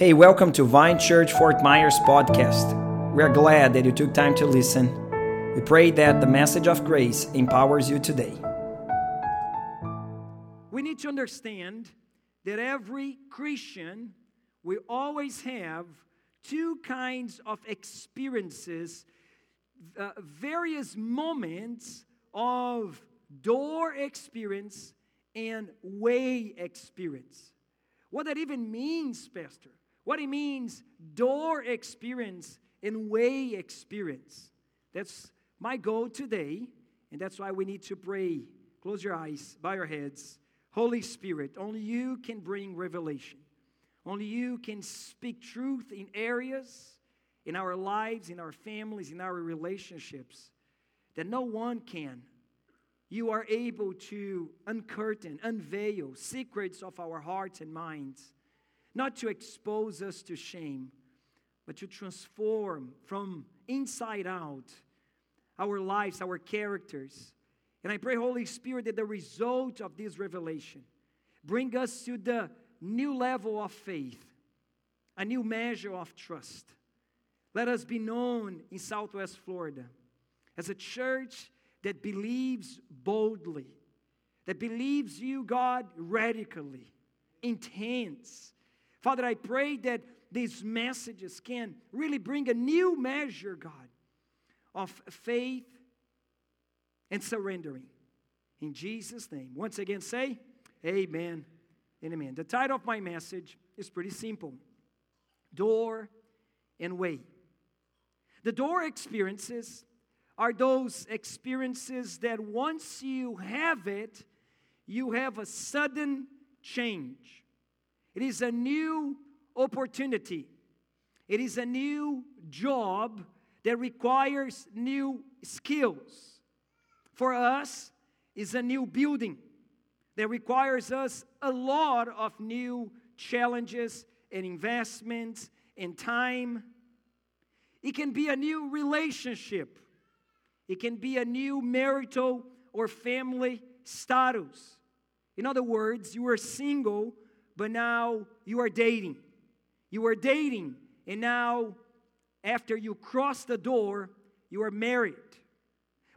Hey, welcome to Vine Church Fort Myers podcast. We are glad that you took time to listen. We pray that the message of grace empowers you today. We need to understand that every Christian will always have two kinds of experiences, uh, various moments of door experience and way experience. What that even means, Pastor? What it means door experience and way experience. That's my goal today, and that's why we need to pray. Close your eyes, bow your heads. Holy Spirit, only you can bring revelation. Only you can speak truth in areas in our lives, in our families, in our relationships that no one can. You are able to uncurtain, unveil secrets of our hearts and minds not to expose us to shame, but to transform from inside out our lives, our characters. And I pray, Holy Spirit, that the result of this revelation bring us to the new level of faith, a new measure of trust. Let us be known in Southwest Florida as a church that believes boldly, that believes you, God, radically, intense, Father, I pray that these messages can really bring a new measure, God, of faith and surrendering. In Jesus' name. Once again, say, Amen and Amen. The title of my message is pretty simple Door and Way. The door experiences are those experiences that once you have it, you have a sudden change. It is a new opportunity. It is a new job that requires new skills. For us, is a new building that requires us a lot of new challenges and investments and time. It can be a new relationship. It can be a new marital or family status. In other words, you are single but now you are dating. You are dating, and now after you cross the door, you are married.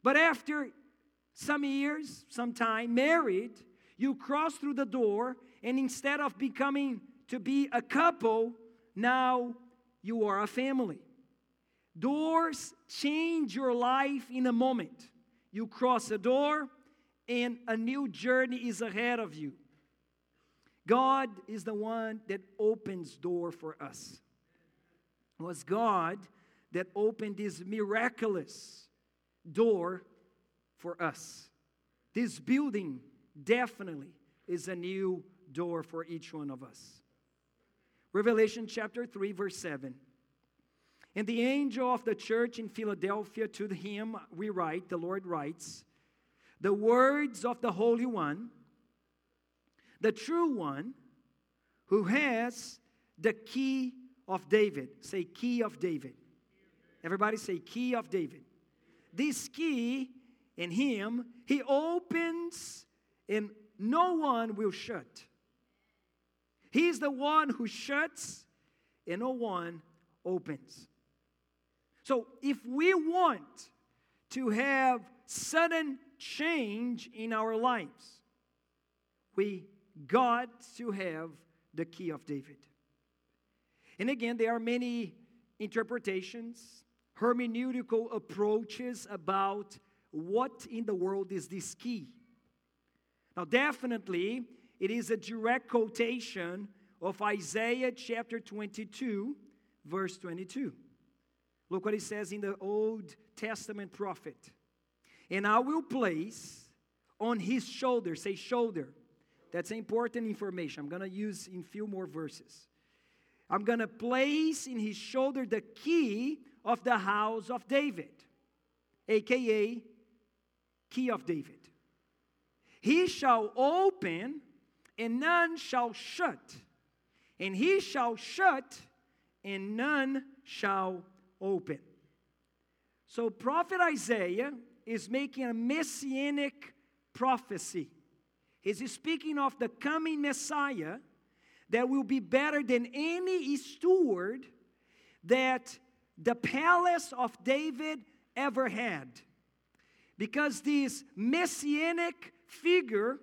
But after some years, some time, married, you cross through the door, and instead of becoming to be a couple, now you are a family. Doors change your life in a moment. You cross a door, and a new journey is ahead of you. God is the one that opens door for us. It was God that opened this miraculous door for us. This building definitely is a new door for each one of us. Revelation chapter 3, verse 7. And the angel of the church in Philadelphia, to him we write, the Lord writes, the words of the Holy One the true one who has the key of David. Say, key of David. Everybody say, key of David. This key in him, he opens and no one will shut. He's the one who shuts and no one opens. So if we want to have sudden change in our lives, we got to have the key of David. And again, there are many interpretations, hermeneutical approaches about what in the world is this key. Now, definitely, it is a direct quotation of Isaiah chapter 22, verse 22. Look what it says in the Old Testament prophet. And I will place on his shoulder, say shoulder, that's important information. I'm going to use in few more verses. I'm going to place in his shoulder the key of the house of David, aka key of David. He shall open and none shall shut, and he shall shut and none shall open. So, Prophet Isaiah is making a messianic prophecy. He's speaking of the coming Messiah that will be better than any steward that the palace of David ever had. Because this messianic figure,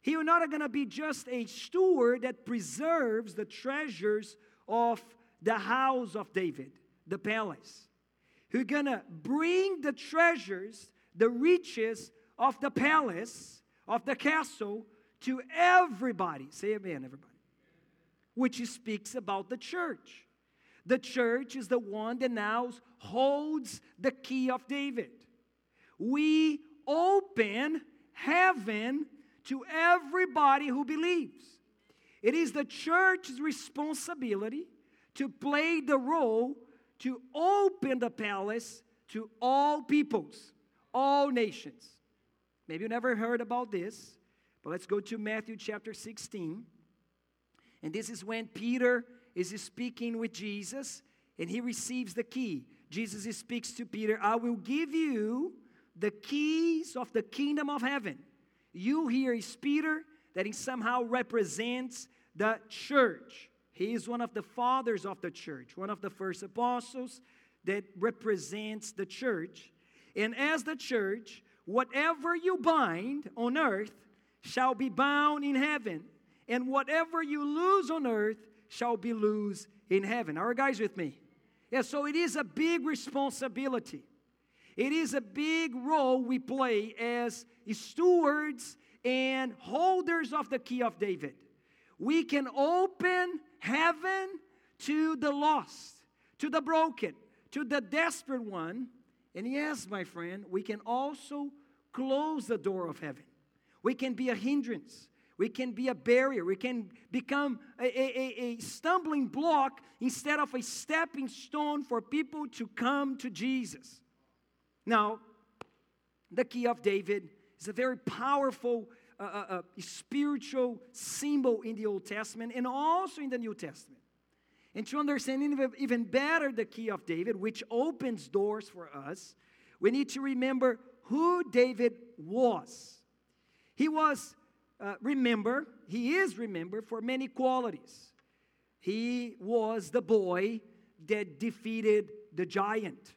he was not going to be just a steward that preserves the treasures of the house of David, the palace. He's going to bring the treasures, the riches of the palace, of the castle, to everybody. Say amen, everybody. Which speaks about the church. The church is the one that now holds the key of David. We open heaven to everybody who believes. It is the church's responsibility to play the role to open the palace to all peoples, all nations. Maybe you never heard about this, but let's go to Matthew chapter 16. And this is when Peter is speaking with Jesus and he receives the key. Jesus speaks to Peter, I will give you the keys of the kingdom of heaven. You here is Peter, that he somehow represents the church. He is one of the fathers of the church, one of the first apostles that represents the church. And as the church, whatever you bind on earth shall be bound in heaven, and whatever you lose on earth shall be loose in heaven. Are guys with me? Yeah, so it is a big responsibility. It is a big role we play as stewards and holders of the key of David. We can open heaven to the lost, to the broken, to the desperate one. And yes, my friend, we can also close the door of heaven. We can be a hindrance. We can be a barrier. We can become a, a, a, stumbling block instead of a stepping stone for people to come to Jesus. Now, the key of David is a very powerful uh, uh, uh, spiritual symbol in the Old Testament and also in the New Testament. And to understand even better the key of David, which opens doors for us, we need to remember who David was. He was, uh, remember, he is remembered for many qualities. He was the boy that defeated the giant.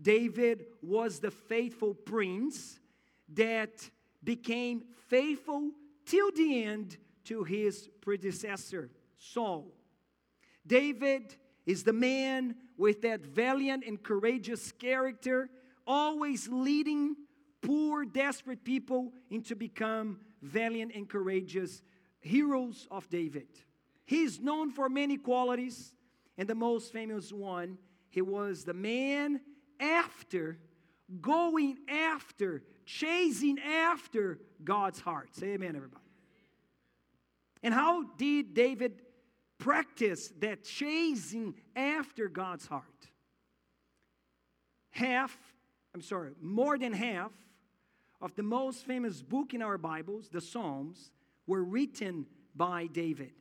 David was the faithful prince that became faithful till the end to his predecessor, Saul. David is the man with that valiant and courageous character, always leading poor, desperate people into become valiant and courageous heroes of David. He is known for many qualities, and the most famous one, he was the man after, going after, chasing after God's heart. Say amen, everybody. And how did David practice that chasing after God's heart? Half, I'm sorry, more than half of the most famous book in our Bibles, the Psalms, were written by David.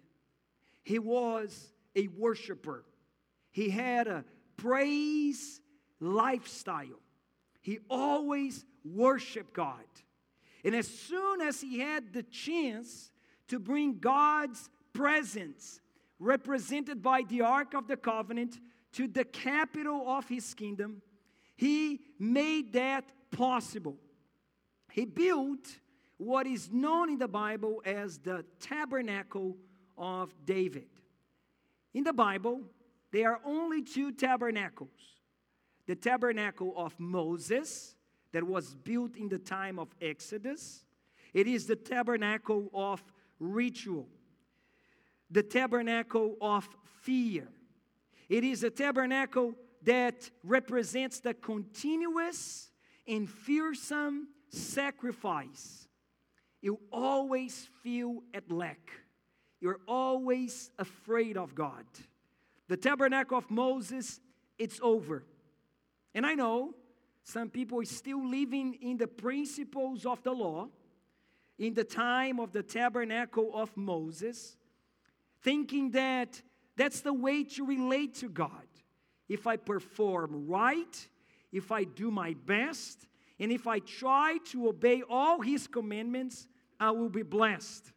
He was a worshiper. He had a praise lifestyle. He always worshiped God. And as soon as he had the chance to bring God's presence, represented by the Ark of the Covenant, to the capital of his kingdom, he made that possible. He built what is known in the Bible as the tabernacle of David. In the Bible, there are only two tabernacles the tabernacle of Moses that was built in the time of Exodus. It is the tabernacle of ritual, the tabernacle of fear. It is a tabernacle that represents the continuous and fearsome sacrifice. You always feel at lack. You're always afraid of God. The tabernacle of Moses, it's over. And I know some people are still living in the principles of the law in the time of the tabernacle of Moses, thinking that that's the way to relate to God. If I perform right, if I do my best, and if I try to obey all His commandments, I will be blessed.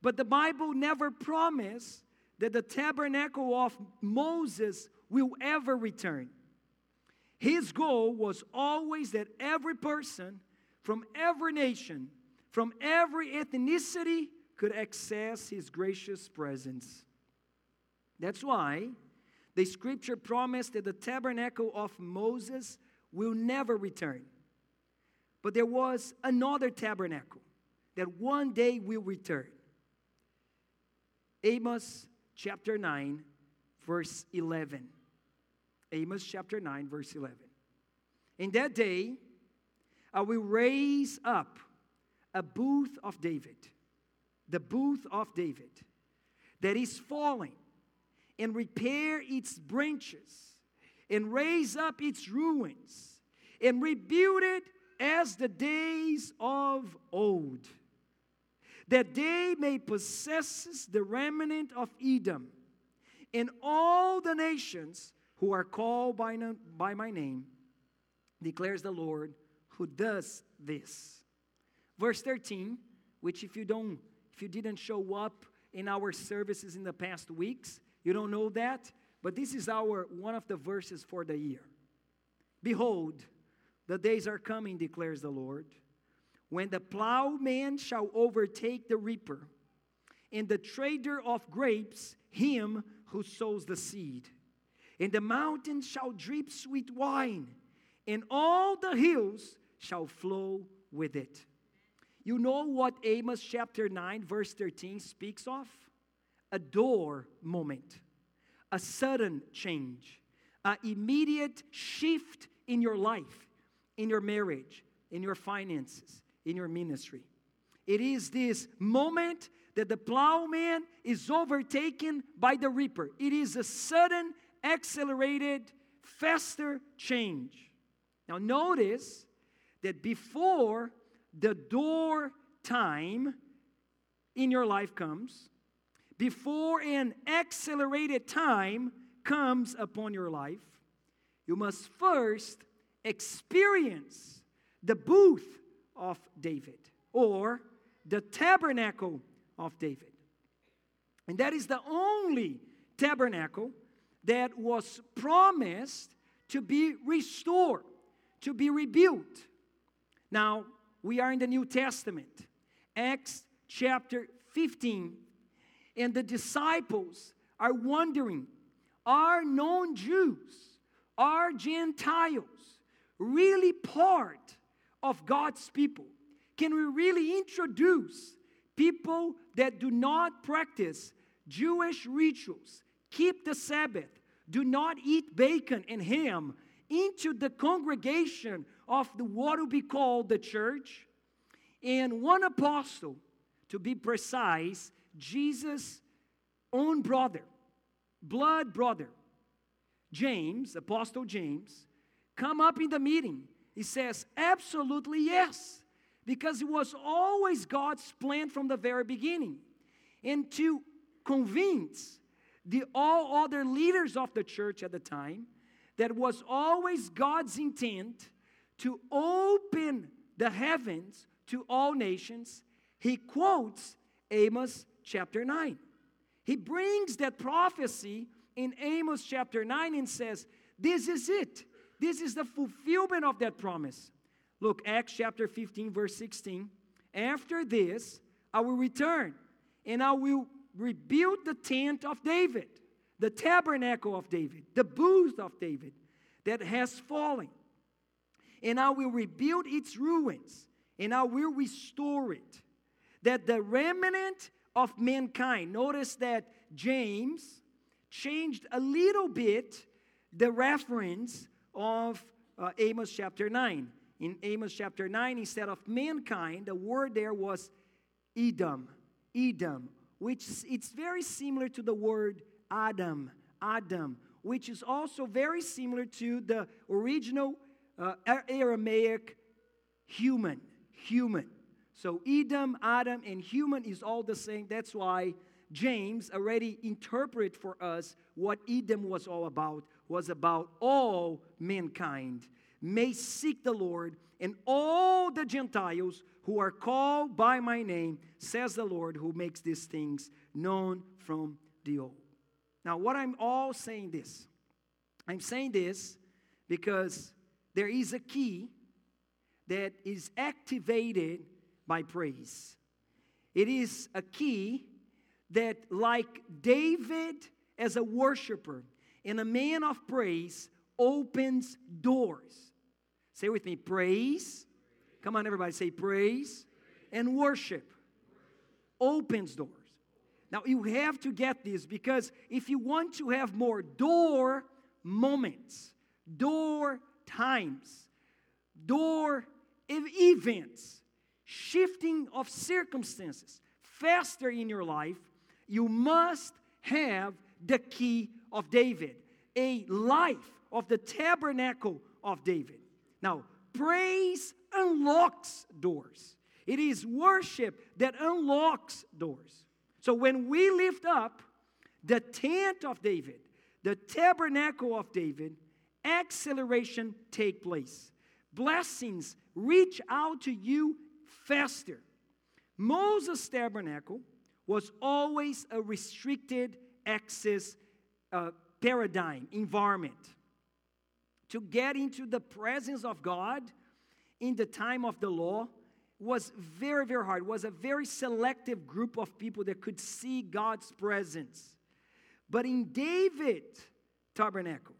But the Bible never promised that the tabernacle of Moses will ever return. His goal was always that every person from every nation, from every ethnicity, could access his gracious presence. That's why the scripture promised that the tabernacle of Moses will never return. But there was another tabernacle that one day will return. Amos chapter 9, verse 11. Amos chapter 9, verse 11. In that day, I will raise up a booth of David, the booth of David, that is falling, and repair its branches, and raise up its ruins, and rebuild it as the days of old, that they may possess the remnant of Edom, and all the nations who are called by, by my name, declares the Lord, who does this. Verse 13, which if you don't, if you didn't show up in our services in the past weeks, you don't know that, but this is our one of the verses for the year. Behold, the days are coming, declares the Lord, when the plowman shall overtake the reaper, and the trader of grapes him who sows the seed and the mountains shall drip sweet wine, and all the hills shall flow with it. You know what Amos chapter 9, verse 13 speaks of? A door moment, a sudden change, an immediate shift in your life, in your marriage, in your finances, in your ministry. It is this moment that the plowman is overtaken by the reaper. It is a sudden accelerated, faster change. Now, notice that before the door time in your life comes, before an accelerated time comes upon your life, you must first experience the booth of David or the tabernacle of David. And that is the only tabernacle that was promised to be restored, to be rebuilt. Now, we are in the New Testament, Acts chapter 15, and the disciples are wondering are non Jews, are Gentiles really part of God's people? Can we really introduce people that do not practice Jewish rituals, keep the Sabbath, do not eat bacon and ham into the congregation of the what will be called the church. And one apostle, to be precise, Jesus' own brother, blood brother, James, Apostle James, come up in the meeting. He says, Absolutely yes, because it was always God's plan from the very beginning. And to convince the all other leaders of the church at the time that was always God's intent to open the heavens to all nations, he quotes Amos chapter 9. He brings that prophecy in Amos chapter 9 and says, This is it. This is the fulfillment of that promise. Look, Acts chapter 15, verse 16. After this, I will return and I will rebuild the tent of David, the tabernacle of David, the booth of David that has fallen. And I will rebuild its ruins, and I will restore it. That the remnant of mankind, notice that James changed a little bit the reference of uh, Amos chapter 9. In Amos chapter 9, instead of mankind, the word there was Edom. Edom which it's very similar to the word Adam, Adam, which is also very similar to the original uh, Aramaic human, human. So Edom, Adam, and human is all the same. That's why James already interpret for us what Edom was all about, was about all mankind may seek the Lord, and all the Gentiles who are called by my name, says the Lord, who makes these things known from the old. Now, what I'm all saying this, I'm saying this because there is a key that is activated by praise. It is a key that, like David as a worshiper and a man of praise, opens doors. Say with me, praise. Come on, everybody, say praise and worship opens doors. Now, you have to get this because if you want to have more door moments, door times, door events, shifting of circumstances faster in your life, you must have the key of David, a life of the tabernacle of David. Now, praise unlocks doors. It is worship that unlocks doors. So when we lift up the tent of David, the tabernacle of David, acceleration take place. Blessings reach out to you faster. Moses' tabernacle was always a restricted access uh, paradigm, environment. To get into the presence of God in the time of the law was very, very hard. It was a very selective group of people that could see God's presence. But in David tabernacle,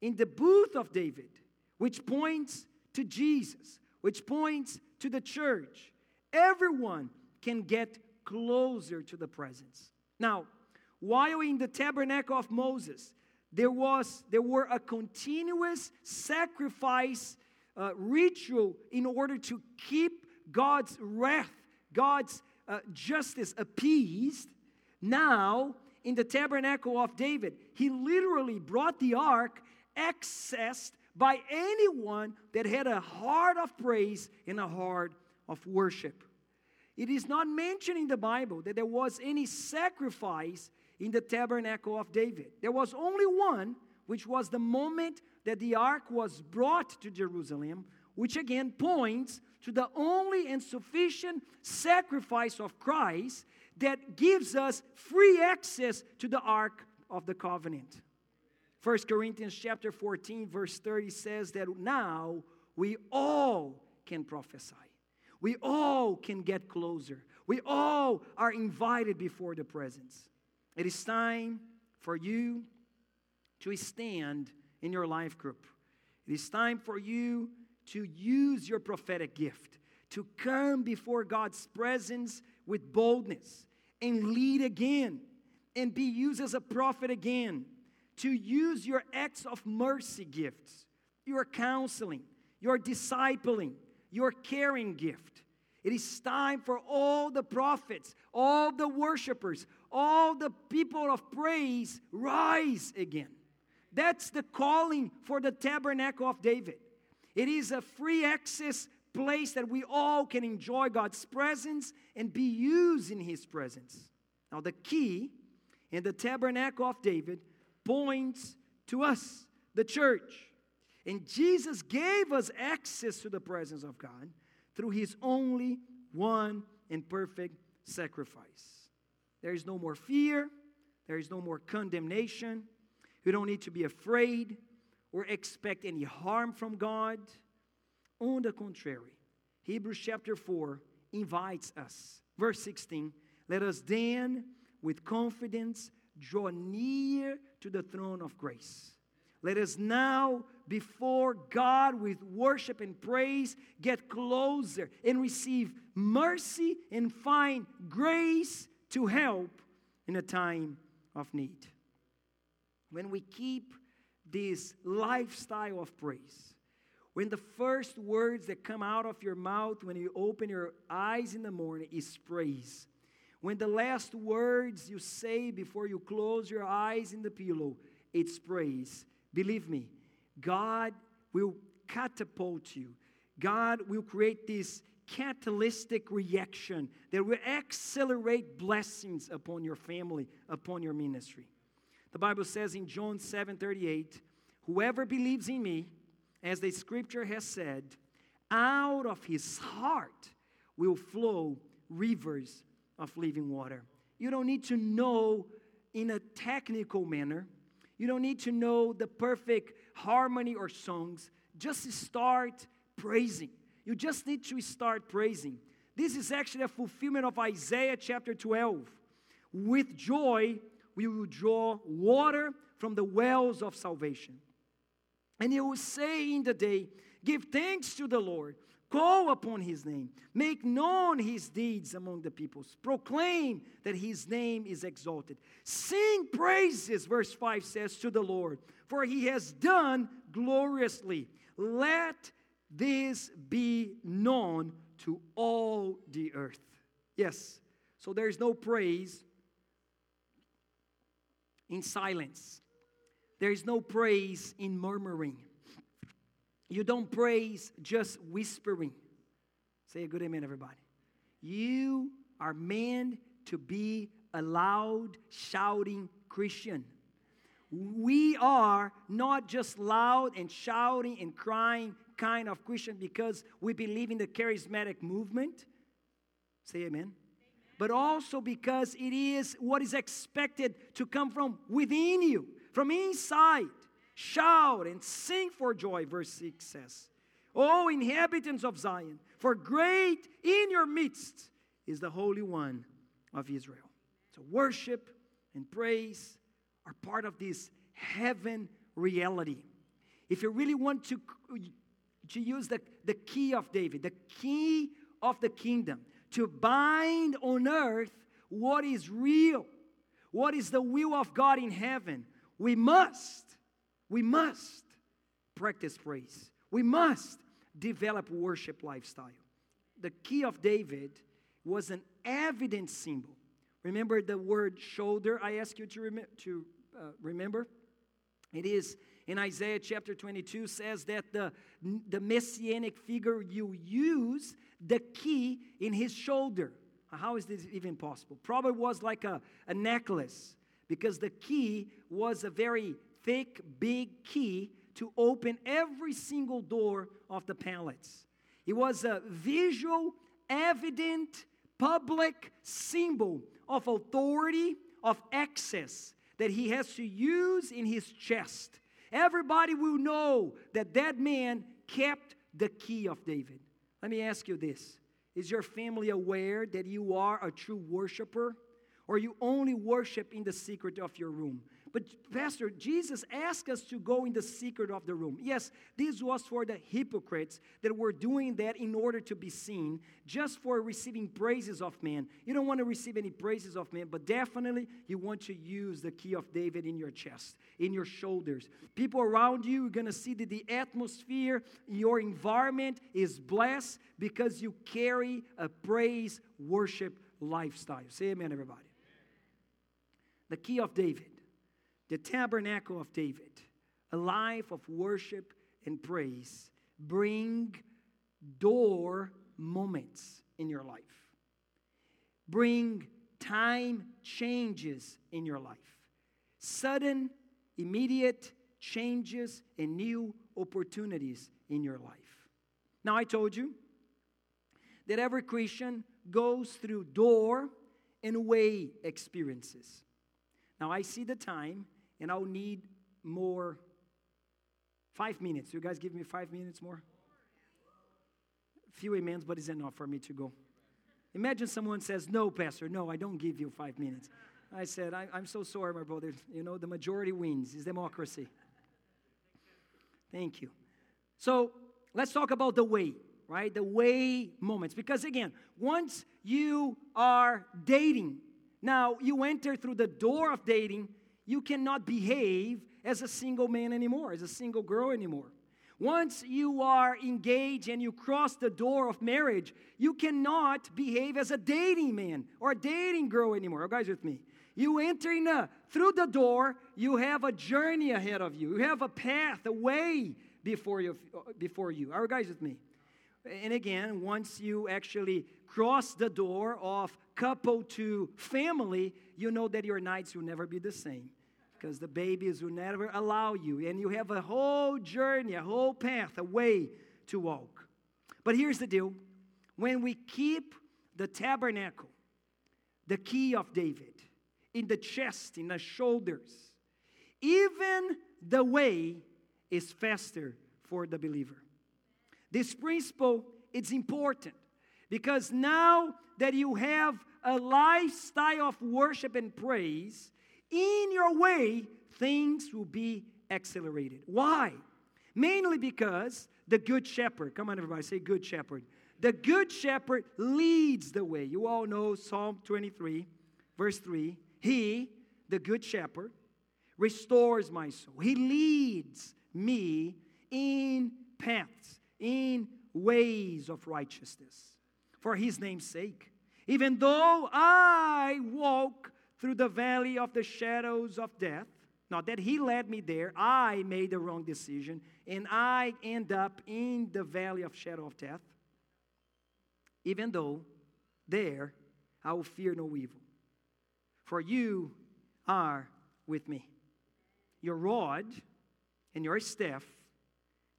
in the booth of David, which points to Jesus, which points to the church, everyone can get closer to the presence. Now, while in the tabernacle of Moses, there was there were a continuous sacrifice uh, ritual in order to keep God's wrath, God's uh, justice appeased. Now, in the tabernacle of David, he literally brought the ark accessed by anyone that had a heart of praise and a heart of worship. It is not mentioned in the Bible that there was any sacrifice in the tabernacle of David. There was only one, which was the moment that the ark was brought to Jerusalem, which again points to the only and sufficient sacrifice of Christ that gives us free access to the ark of the covenant. 1 Corinthians chapter 14 verse 30 says that now we all can prophesy. We all can get closer. We all are invited before the presence. It is time for you to stand in your life group. It is time for you to use your prophetic gift, to come before God's presence with boldness and lead again and be used as a prophet again, to use your acts of mercy gifts, your counseling, your discipling, your caring gift. It is time for all the prophets, all the worshipers, all the people of praise rise again. That's the calling for the tabernacle of David. It is a free access place that we all can enjoy God's presence and be used in His presence. Now, the key in the tabernacle of David points to us, the church. And Jesus gave us access to the presence of God through His only one and perfect sacrifice. There is no more fear, there is no more condemnation. You don't need to be afraid or expect any harm from God. On the contrary, Hebrews chapter 4 invites us. Verse 16 Let us then with confidence draw near to the throne of grace. Let us now, before God, with worship and praise, get closer and receive mercy and find grace to help in a time of need. When we keep this lifestyle of praise. When the first words that come out of your mouth when you open your eyes in the morning is praise. When the last words you say before you close your eyes in the pillow, it's praise. Believe me, God will catapult you. God will create this catalytic reaction that will accelerate blessings upon your family, upon your ministry. The Bible says in John 7 38, Whoever believes in me, as the scripture has said, out of his heart will flow rivers of living water. You don't need to know in a technical manner. You don't need to know the perfect harmony or songs. Just start praising. You just need to start praising. This is actually a fulfillment of Isaiah chapter 12. With joy, we will draw water from the wells of salvation. And he will say in the day, Give thanks to the Lord, call upon his name, make known his deeds among the peoples, proclaim that his name is exalted. Sing praises, verse 5 says, to the Lord, for he has done gloriously. Let this be known to all the earth. Yes, so there is no praise in silence. There is no praise in murmuring. You don't praise just whispering. Say a good amen, everybody. You are meant to be a loud, shouting Christian. We are not just loud and shouting and crying kind of Christian because we believe in the charismatic movement. Say amen. amen. But also because it is what is expected to come from within you, from inside. Shout and sing for joy, verse 6 says. O inhabitants of Zion, for great in your midst is the Holy One of Israel. So, worship and praise are part of this heaven reality. If you really want to, to use the, the key of David, the key of the kingdom, to bind on earth what is real, what is the will of God in heaven, we must we must practice praise. We must develop worship lifestyle. The key of David was an evident symbol. Remember the word shoulder I ask you to, rem- to uh, remember? It is in Isaiah chapter 22 says that the, the messianic figure you use the key in his shoulder. How is this even possible? Probably was like a, a necklace because the key was a very thick, big key to open every single door of the palace. It was a visual, evident, public symbol of authority, of access that he has to use in his chest. Everybody will know that that man kept the key of David. Let me ask you this Is your family aware that you are a true worshiper? Or you only worship in the secret of your room? But, Pastor, Jesus asked us to go in the secret of the room. Yes, this was for the hypocrites that were doing that in order to be seen, just for receiving praises of man. You don't want to receive any praises of man, but definitely you want to use the key of David in your chest, in your shoulders. People around you are going to see that the atmosphere, your environment is blessed because you carry a praise worship lifestyle. Say amen, everybody. The key of David the tabernacle of David, a life of worship and praise, bring door moments in your life. Bring time changes in your life. Sudden, immediate changes and new opportunities in your life. Now, I told you that every Christian goes through door and way experiences. Now, I see the time and I'll need more. Five minutes. You guys give me five minutes more? Few amens, but it's enough for me to go. Imagine someone says, No, Pastor, no, I don't give you five minutes. I said, I, am so sorry, my brother. You know, the majority wins. It's democracy. Thank you. So let's talk about the way, right? The way moments. Because again, once you are dating, now you enter through the door of dating, you cannot behave as a single man anymore, as a single girl anymore. Once you are engaged and you cross the door of marriage, you cannot behave as a dating man or a dating girl anymore. Are guys with me? You entering a, through the door, you have a journey ahead of you. You have a path, a way before you. Before you. Are guys with me? And again, once you actually cross the door of couple to family, you know that your nights will never be the same. because the babies will never allow you. And you have a whole journey, a whole path, a way to walk. But here's the deal when we keep the tabernacle, the key of David, in the chest, in the shoulders, even the way is faster for the believer. This principle is important because now that you have a lifestyle of worship and praise, in your way, things will be accelerated. Why? Mainly because the Good Shepherd, come on, everybody, say Good Shepherd. The Good Shepherd leads the way. You all know Psalm 23, verse 3. He, the Good Shepherd, restores my soul. He leads me in paths, in ways of righteousness for his name's sake. Even though I walk through the valley of the shadows of death, not that he led me there, I made the wrong decision, and I end up in the valley of shadow of death. Even though there I will fear no evil, for you are with me. Your rod and your staff,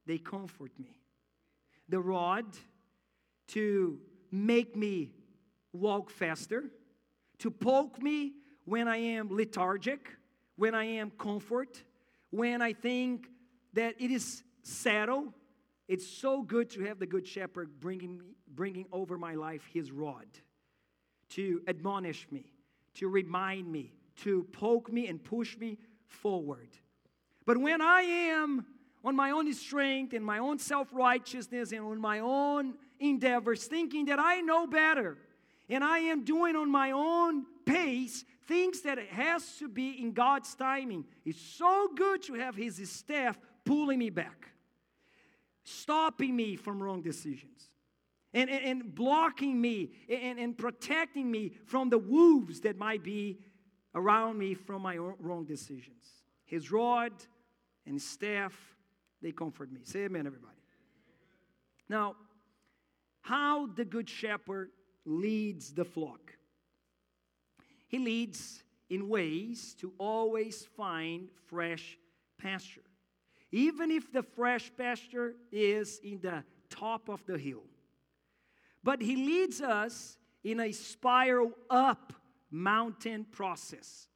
they comfort me. The rod to make me walk faster, to poke me when I am lethargic, when I am comfort, when I think that it is settled. It's so good to have the Good Shepherd bringing, me, bringing over my life his rod to admonish me, to remind me, to poke me and push me forward. But when I am on my own strength and my own self righteousness and on my own endeavors, thinking that I know better and I am doing on my own pace things that it has to be in God's timing. It's so good to have His staff pulling me back, stopping me from wrong decisions. And, and, and blocking me and, and protecting me from the wolves that might be around me from my wrong decisions. His rod and staff, they comfort me. Say amen, everybody. Now, how the Good Shepherd leads the flock. He leads in ways to always find fresh pasture, even if the fresh pasture is in the top of the hill. But He leads us in a spiral up mountain process.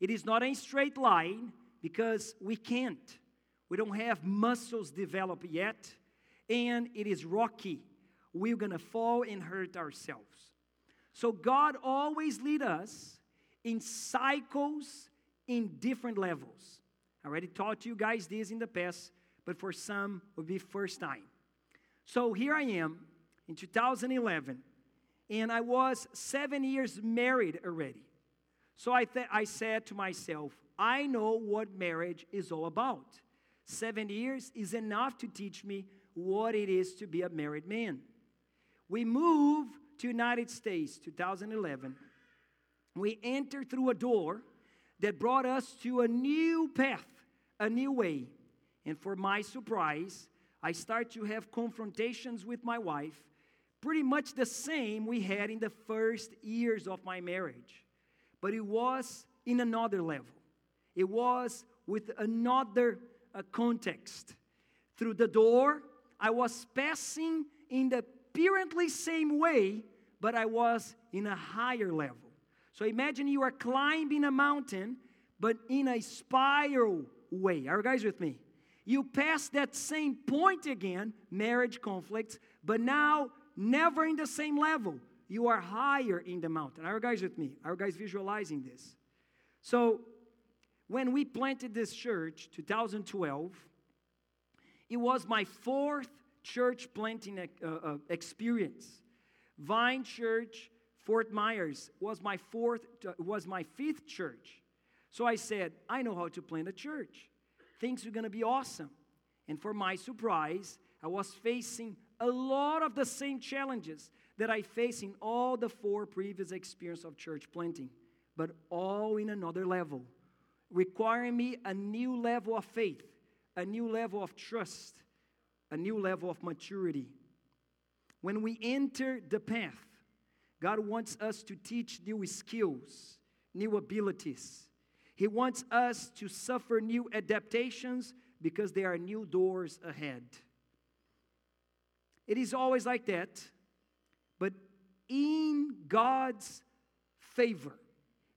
It is not a straight line because we can't. We don't have muscles developed yet, and it is rocky we're going to fall and hurt ourselves. So God always lead us in cycles in different levels. I already taught you guys this in the past, but for some it will be first time. So here I am in 2011, and I was seven years married already. So I, th- I said to myself, I know what marriage is all about. Seven years is enough to teach me what it is to be a married man. We moved to United States 2011. We entered through a door that brought us to a new path, a new way. And for my surprise, I start to have confrontations with my wife, pretty much the same we had in the first years of my marriage. But it was in another level. It was with another uh, context. Through the door, I was passing in the apparently same way, but I was in a higher level. So imagine you are climbing a mountain, but in a spiral way. Are you guys with me? You pass that same point again, marriage conflicts, but now never in the same level. You are higher in the mountain. Are you guys with me? Are you guys visualizing this? So when we planted this church, 2012, it was my fourth church planting uh, uh, experience. Vine Church, Fort Myers was my fourth, uh, was my fifth church. So I said, I know how to plant a church. Things are going to be awesome. And for my surprise, I was facing a lot of the same challenges that I faced in all the four previous experience of church planting, but all in another level, requiring me a new level of faith, a new level of trust, a new level of maturity. When we enter the path, God wants us to teach new skills, new abilities. He wants us to suffer new adaptations because there are new doors ahead. It is always like that, but in God's favor,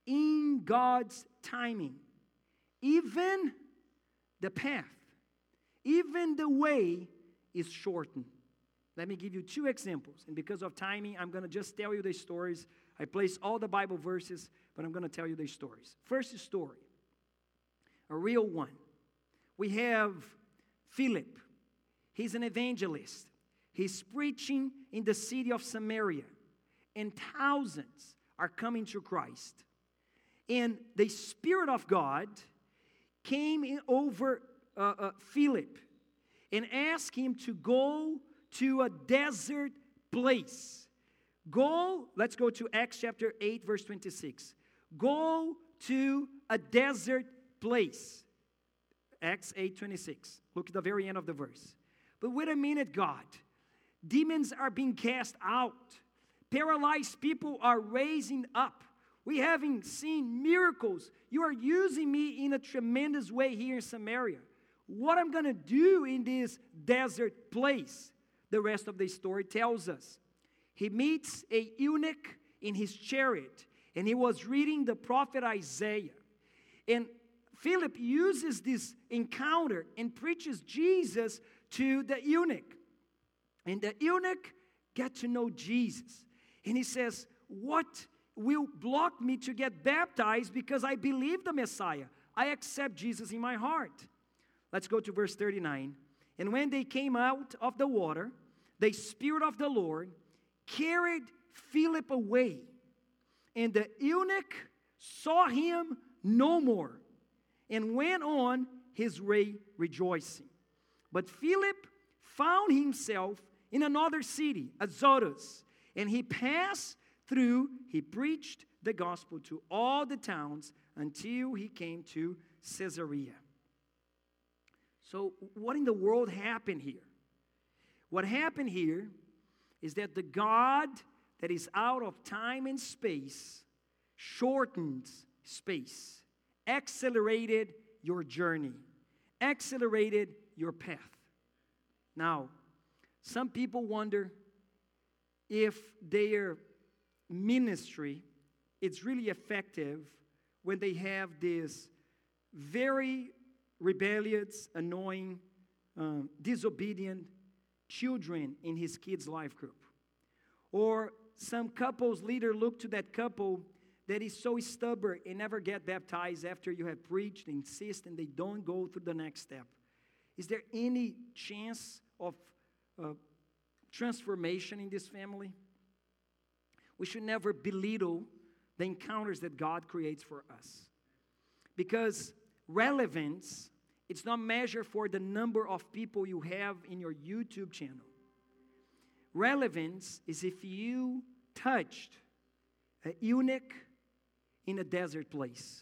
in God's timing, even the path, even the way is shortened. Let me give you two examples. And because of timing, I'm going to just tell you the stories. I place all the Bible verses, but I'm going to tell you the stories. First story, a real one. We have Philip. He's an evangelist. He's preaching in the city of Samaria, and thousands are coming to Christ. And the Spirit of God came over uh, uh, Philip and asked him to go to a desert place. Go, let's go to Acts chapter 8, verse 26. Go to a desert place. Acts 8 26. Look at the very end of the verse. But wait a minute, God. Demons are being cast out, paralyzed people are raising up. We haven't seen miracles. You are using me in a tremendous way here in Samaria. What I'm going to do in this desert place? The rest of the story tells us. He meets a eunuch in his chariot, and he was reading the prophet Isaiah. And Philip uses this encounter and preaches Jesus to the eunuch. And the eunuch get to know Jesus. And he says, What will block me to get baptized because I believe the Messiah? I accept Jesus in my heart. Let's go to verse 39. And when they came out of the water, the Spirit of the Lord carried Philip away. And the eunuch saw him no more and went on his way rejoicing. But Philip found himself in another city, Azotus, and he passed through, he preached the gospel to all the towns until he came to Caesarea. So, what in the world happened here? What happened here is that the God that is out of time and space shortened space accelerated your journey, accelerated your path. Now, some people wonder if their ministry is really effective when they have this very rebellious, annoying, um, disobedient children in his kids' life group. Or some couples leader look to that couple that is so stubborn and never get baptized after you have preached, insist, and they don't go through the next step? Is there any chance of uh, transformation in this family? We should never belittle the encounters that God creates for us. Because relevance, it's not measured for the number of people you have in your YouTube channel. Relevance is if you touched a eunuch in a desert place.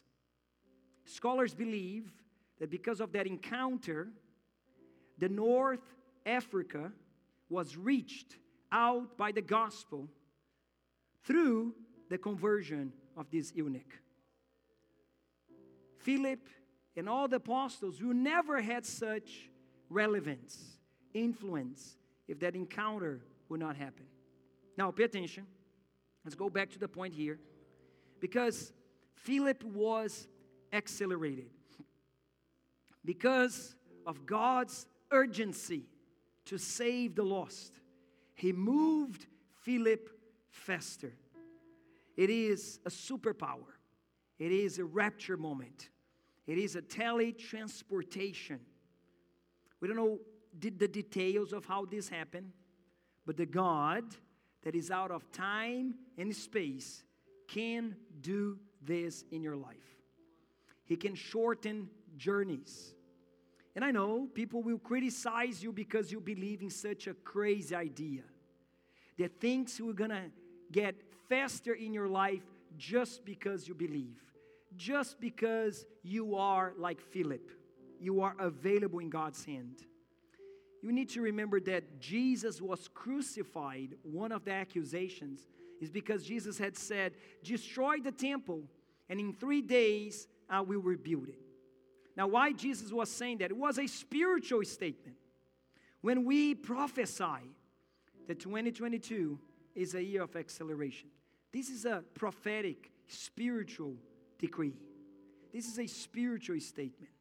Scholars believe that because of that encounter, the North Africa was reached out by the gospel through the conversion of this eunuch. Philip and all the apostles who never had such relevance, influence, if that encounter would not happen. Now, pay attention. Let's go back to the point here because Philip was accelerated. Because of God's urgency to save the lost, he moved Philip faster. It is a superpower, it is a rapture moment, it is a teletransportation. We don't know the details of how this happened, but the God that is out of time and space can do this in your life. He can shorten journeys. And I know people will criticize you because you believe in such a crazy idea that things are gonna get faster in your life just because you believe, just because you are like Philip, you are available in God's hand. You need to remember that Jesus was crucified, one of the accusations is because Jesus had said, Destroy the temple, and in three days I will rebuild it. Now, why Jesus was saying that? It was a spiritual statement. When we prophesy that 2022 is a year of acceleration, this is a prophetic, spiritual decree. This is a spiritual statement.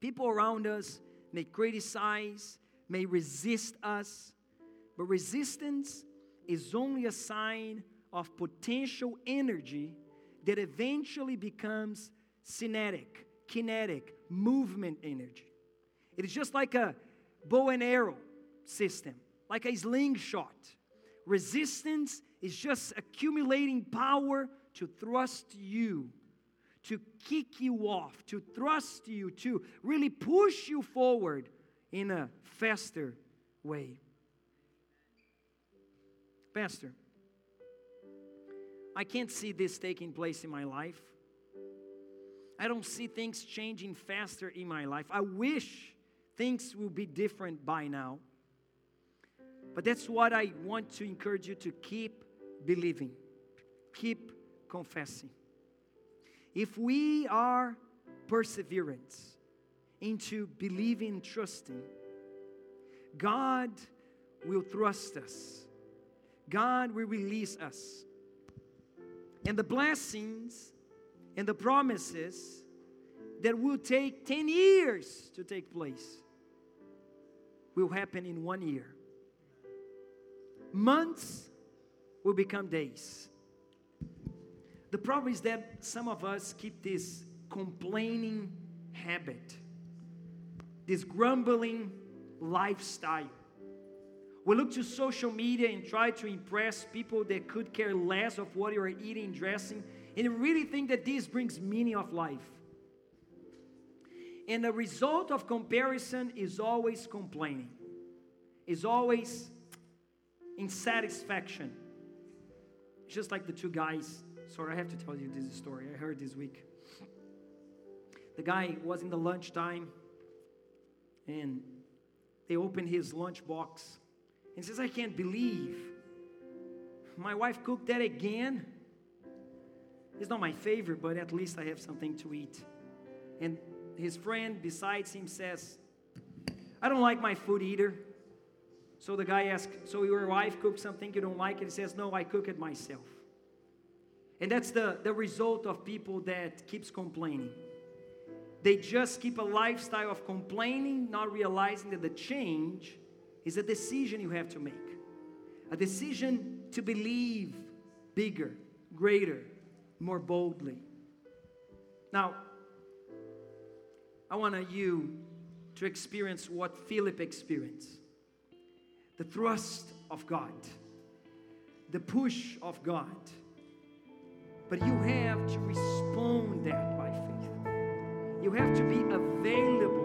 People around us may criticize, may resist us, but resistance is only a sign of potential energy that eventually becomes kinetic, kinetic, movement energy. It is just like a bow and arrow system, like a slingshot. Resistance is just accumulating power to thrust you, to kick you off, to thrust you, to really push you forward in a faster way. Pastor, I can't see this taking place in my life. I don't see things changing faster in my life. I wish things will be different by now. But that's what I want to encourage you to keep believing, keep confessing. If we are perseverance into believing, trusting, God will thrust us. God will release us. And the blessings and the promises that will take 10 years to take place will happen in one year. Months will become days. The problem is that some of us keep this complaining habit, this grumbling lifestyle. We look to social media and try to impress people that could care less of what you're eating, dressing, and really think that this brings meaning of life. And the result of comparison is always complaining, is always insatisfaction. Just like the two guys. Sorry, I have to tell you this story. I heard this week. The guy was in the lunchtime and they opened his lunch box and says, I can't believe my wife cooked that again. It's not my favorite, but at least I have something to eat. And his friend besides him says, I don't like my food either. So the guy asks, So your wife cooked something you don't like? And he says, No, I cook it myself. And that's the, the result of people that keeps complaining. They just keep a lifestyle of complaining, not realizing that the change is a decision you have to make. A decision to believe bigger, greater, more boldly. Now, I want you to experience what Philip experienced the thrust of God, the push of God. But you have to respond that by faith. You have to be available